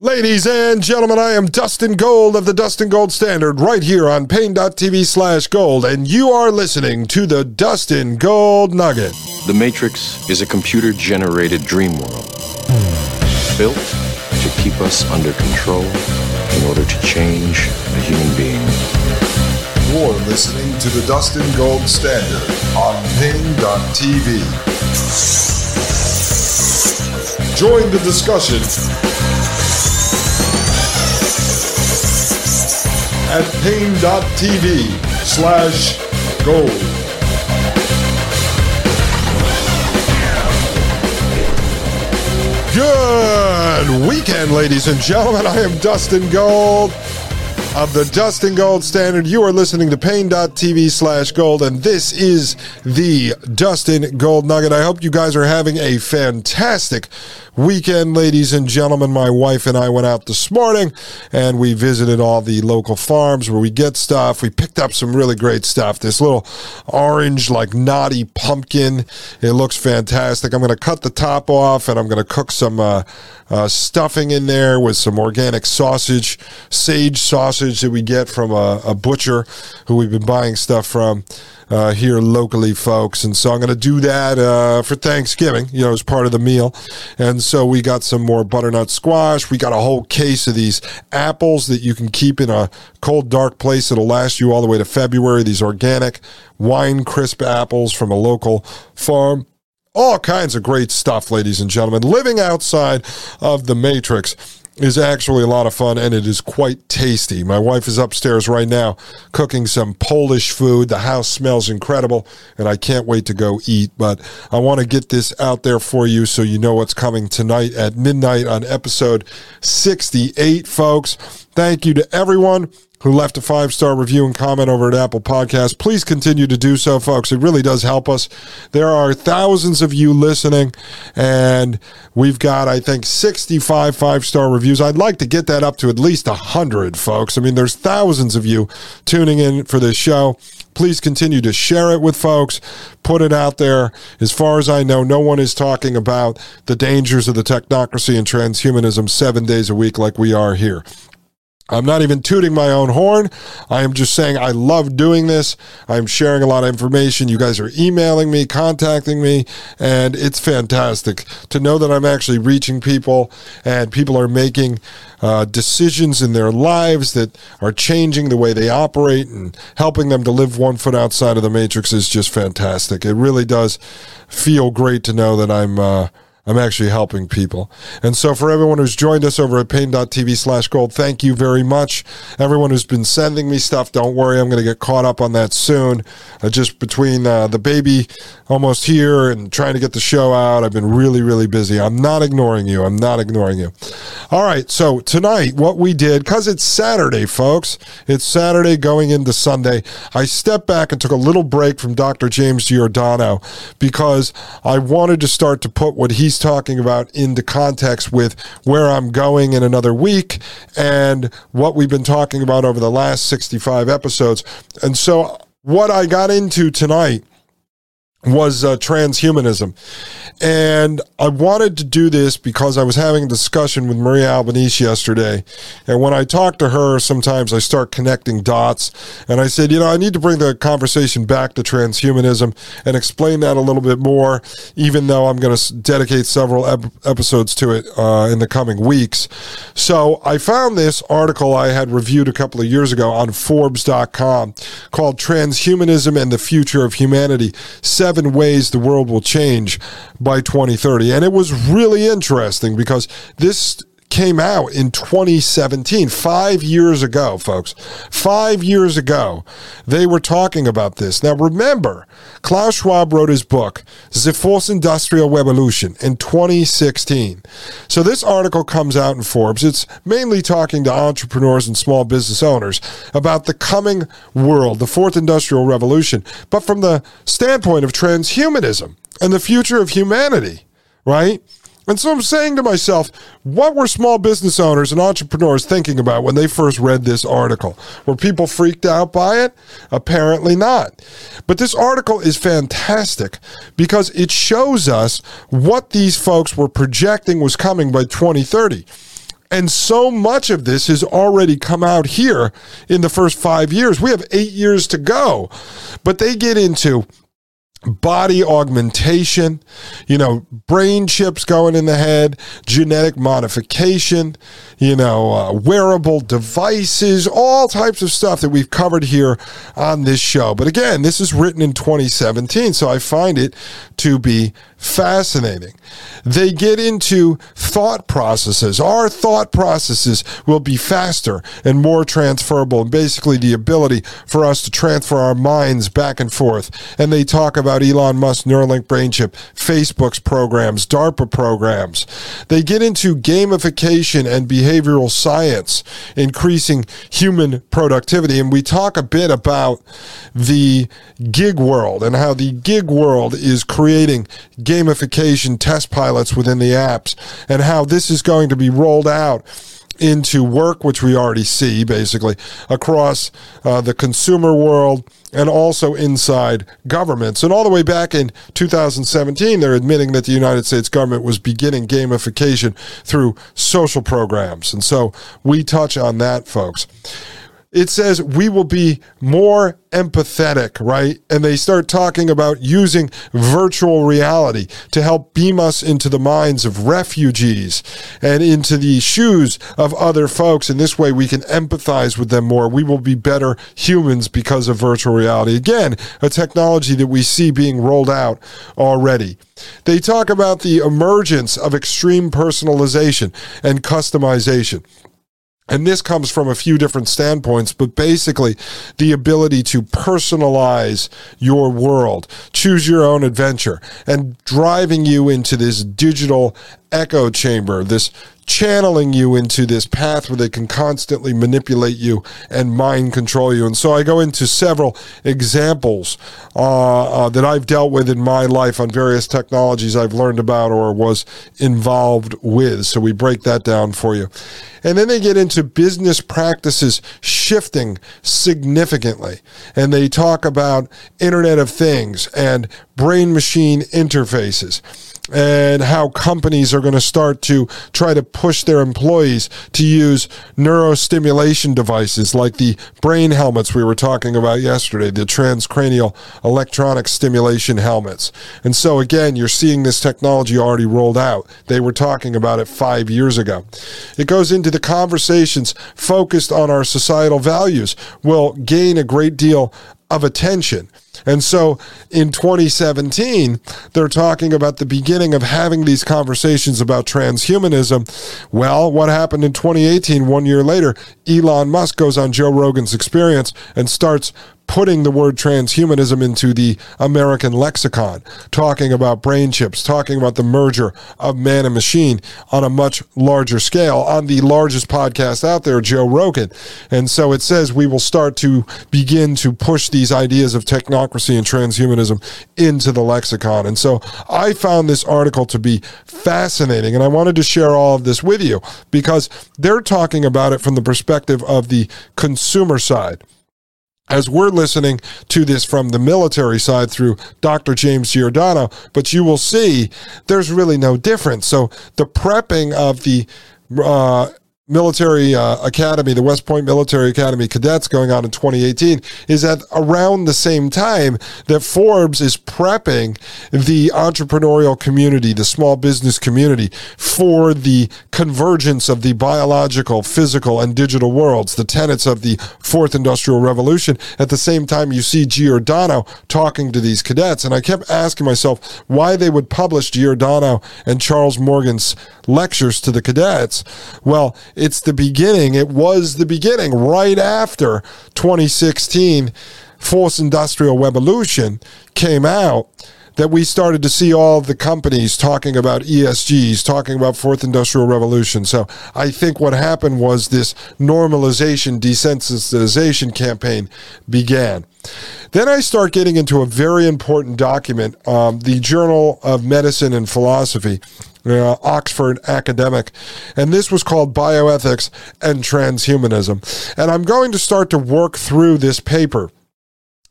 Ladies and gentlemen, I am Dustin Gold of the Dustin Gold Standard right here on Paine.tv slash gold, and you are listening to the Dustin Gold Nugget. The Matrix is a computer generated dream world built to keep us under control in order to change a human being. You're listening to the Dustin Gold Standard on Paine.tv. Join the discussion at Paine.tv slash gold. Good weekend, ladies and gentlemen. I am Dustin Gold of the Dustin Gold Standard. You are listening to Paine.tv slash gold, and this is the Dustin Gold Nugget. I hope you guys are having a fantastic weekend, ladies and gentlemen. My wife and I went out this morning and we visited all the local farms where we get stuff. We picked up some really great stuff. This little orange, like knotty pumpkin. It looks fantastic. I'm going to cut the top off and I'm going to cook some uh, uh, stuffing in there with some organic sausage, sage sausage that we get from a, a butcher who we've been buying stuff from uh, here locally, folks. And so I'm going to do that uh, for Thanksgiving, you know, as part of the meal. And so we got some more butternut squash. We got a whole case of these apples that you can keep in a cold, dark place. It'll last you all the way to February. These organic wine crisp apples from a local farm all kinds of great stuff, ladies and gentlemen. Living outside of the Matrix is actually a lot of fun and it is quite tasty. My wife is upstairs right now cooking some Polish food. The house smells incredible and I can't wait to go eat. But I want to get this out there for you so you know what's coming tonight at midnight on episode 68, folks. Thank you to everyone who left a five star review and comment over at Apple Podcasts. Please continue to do so, folks. It really does help us. There are thousands of you listening, and we've got, I think, 65 five star reviews. I'd like to get that up to at least 100, folks. I mean, there's thousands of you tuning in for this show. Please continue to share it with folks, put it out there. As far as I know, no one is talking about the dangers of the technocracy and transhumanism seven days a week like we are here. I'm not even tooting my own horn. I am just saying I love doing this. I'm sharing a lot of information. You guys are emailing me, contacting me, and it's fantastic to know that I'm actually reaching people and people are making uh, decisions in their lives that are changing the way they operate and helping them to live one foot outside of the matrix is just fantastic. It really does feel great to know that I'm. Uh, I'm actually helping people. And so for everyone who's joined us over at Paine.tv slash gold, thank you very much. Everyone who's been sending me stuff, don't worry, I'm going to get caught up on that soon. Uh, just between uh, the baby almost here and trying to get the show out, I've been really, really busy. I'm not ignoring you. I'm not ignoring you. All right. So tonight, what we did, because it's Saturday, folks, it's Saturday going into Sunday, I stepped back and took a little break from Dr. James Giordano because I wanted to start to put what he's talking about into context with where I'm going in another week and what we've been talking about over the last 65 episodes. And so, what I got into tonight was uh, transhumanism. And I wanted to do this because I was having a discussion with Maria Albanese yesterday. And when I talk to her, sometimes I start connecting dots. And I said, you know, I need to bring the conversation back to transhumanism and explain that a little bit more, even though I'm going to dedicate several ep- episodes to it uh, in the coming weeks. So I found this article I had reviewed a couple of years ago on Forbes.com called Transhumanism and the Future of Humanity seven ways the world will change by 2030. And it was really interesting because this came out in 2017, five years ago, folks. Five years ago, they were talking about this. Now, remember, Klaus Schwab wrote his book, The Fourth Industrial Revolution, in 2016. So, this article comes out in Forbes. It's mainly talking to entrepreneurs and small business owners about the coming world, the Fourth Industrial Revolution, but from the standpoint of transhumanism and the future of humanity, right? And so I'm saying to myself, what were small business owners and entrepreneurs thinking about when they first read this article? Were people freaked out by it? Apparently not. But this article is fantastic because it shows us what these folks were projecting was coming by 2030. And so much of this has already come out here in the first five years. We have eight years to go. But they get into body augmentation, you know, brain chips going in the head, genetic modification, you know, uh, wearable devices, all types of stuff that we've covered here on this show. But again, this is written in 2017, so I find it to be fascinating. They get into thought processes. Our thought processes will be faster and more transferable, and basically the ability for us to transfer our minds back and forth. And they talk about Elon Musk Neuralink brain chip, Facebook's programs, DARPA programs. They get into gamification and behavioral science, increasing human productivity. And we talk a bit about the gig world and how the gig world is creating gamification test pilots within the apps and how this is going to be rolled out into work, which we already see basically across uh, the consumer world and also inside governments. And all the way back in 2017, they're admitting that the United States government was beginning gamification through social programs. And so we touch on that, folks it says we will be more empathetic, right? And they start talking about using virtual reality to help beam us into the minds of refugees and into the shoes of other folks. And this way we can empathize with them more. We will be better humans because of virtual reality. Again, a technology that we see being rolled out already. They talk about the emergence of extreme personalization and customization. And this comes from a few different standpoints, but basically the ability to personalize your world, choose your own adventure, and driving you into this digital echo chamber, this channeling you into this path where they can constantly manipulate you and mind control you. And so I go into several examples uh, uh, that I've dealt with in my life on various technologies I've learned about or was involved with. So we break that down for you. And then they get into business practices shifting significantly. And they talk about Internet of Things and brain machine interfaces and how companies are going to start to try to push their employees to use neurostimulation devices like the brain helmets we were talking about yesterday, the transcranial electronic stimulation helmets. And so, again, you're seeing this technology already rolled out. They were talking about it five years ago. It goes into the conversations focused on our societal values will gain a great deal of attention. And so in 2017, they're talking about the beginning of having these conversations about transhumanism. Well, what happened in 2018, one year later? Elon Musk goes on Joe Rogan's experience and starts putting the word transhumanism into the American lexicon, talking about brain chips, talking about the merger of man and machine on a much larger scale on the largest podcast out there, Joe Rogan. And so it says we will start to begin to push these ideas of technocracy and transhumanism into the lexicon. And so I found this article to be fascinating, and I wanted to share all of this with you because they're talking about it from the perspective of the consumer side as we're listening to this from the military side through Dr. James Giordano, but you will see there's really no difference. So the prepping of the uh, military uh, academy, the West Point Military Academy cadets going on in 2018, is at around the same time that Forbes is prepping the entrepreneurial community, the small business community, for the convergence of the biological, physical, and digital worlds, the tenets of the fourth industrial revolution. At the same time, you see Giordano talking to these cadets. And I kept asking myself why they would publish Giordano and Charles Morgan's lectures to the cadets. Well, it's the beginning. It was the beginning right after 2016 Fourth Industrial Revolution came out that we started to see all the companies talking about ESGs, talking about fourth industrial revolution. So I think what happened was this normalization, desensitization campaign began. Then I start getting into a very important document, um, the Journal of Medicine and Philosophy, uh, Oxford academic. And this was called Bioethics and Transhumanism. And I'm going to start to work through this paper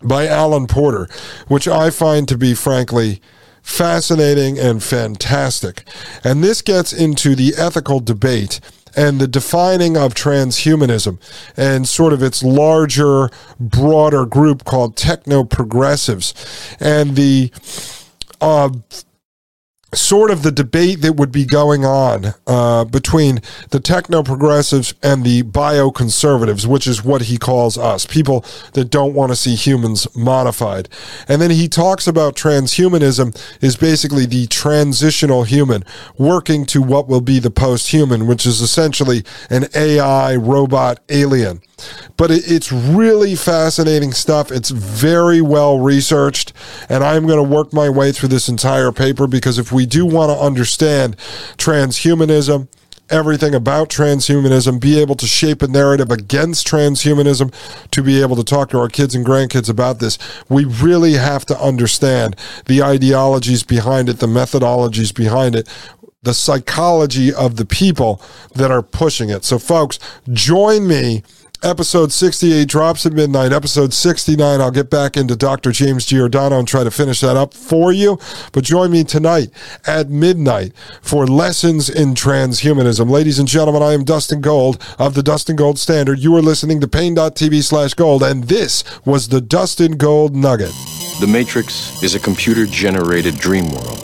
by Allen Porter, which I find to be, frankly, fascinating and fantastic. And this gets into the ethical debate and the defining of transhumanism and sort of its larger, broader group called techno progressives and the uh, sort of the debate that would be going on uh, between the techno progressives and the bio conservatives, which is what he calls us, people that don't want to see humans modified. And then he talks about transhumanism is basically the transitional human working to what will be the post human, which is essentially an AI robot alien. But it's really fascinating stuff. It's very well researched, and I'm going to work my way through this entire paper because if we do want to understand transhumanism, everything about transhumanism, be able to shape a narrative against transhumanism, to be able to talk to our kids and grandkids about this. We really have to understand the ideologies behind it, the methodologies behind it. The psychology of the people that are pushing it. So, folks, join me Episode 68 drops at midnight. Episode 69, I'll get back into Dr. James Giordano and try to finish that up for you. But join me tonight at midnight for Lessons in Transhumanism. Ladies and gentlemen, I am Dustin Gold of the Dustin Gold Standard. You are listening to Paine.tv slash gold, and this was the Dustin Gold Nugget. The Matrix is a computer generated dream world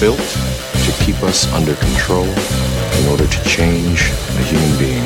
built to keep us under control in order to change a human being.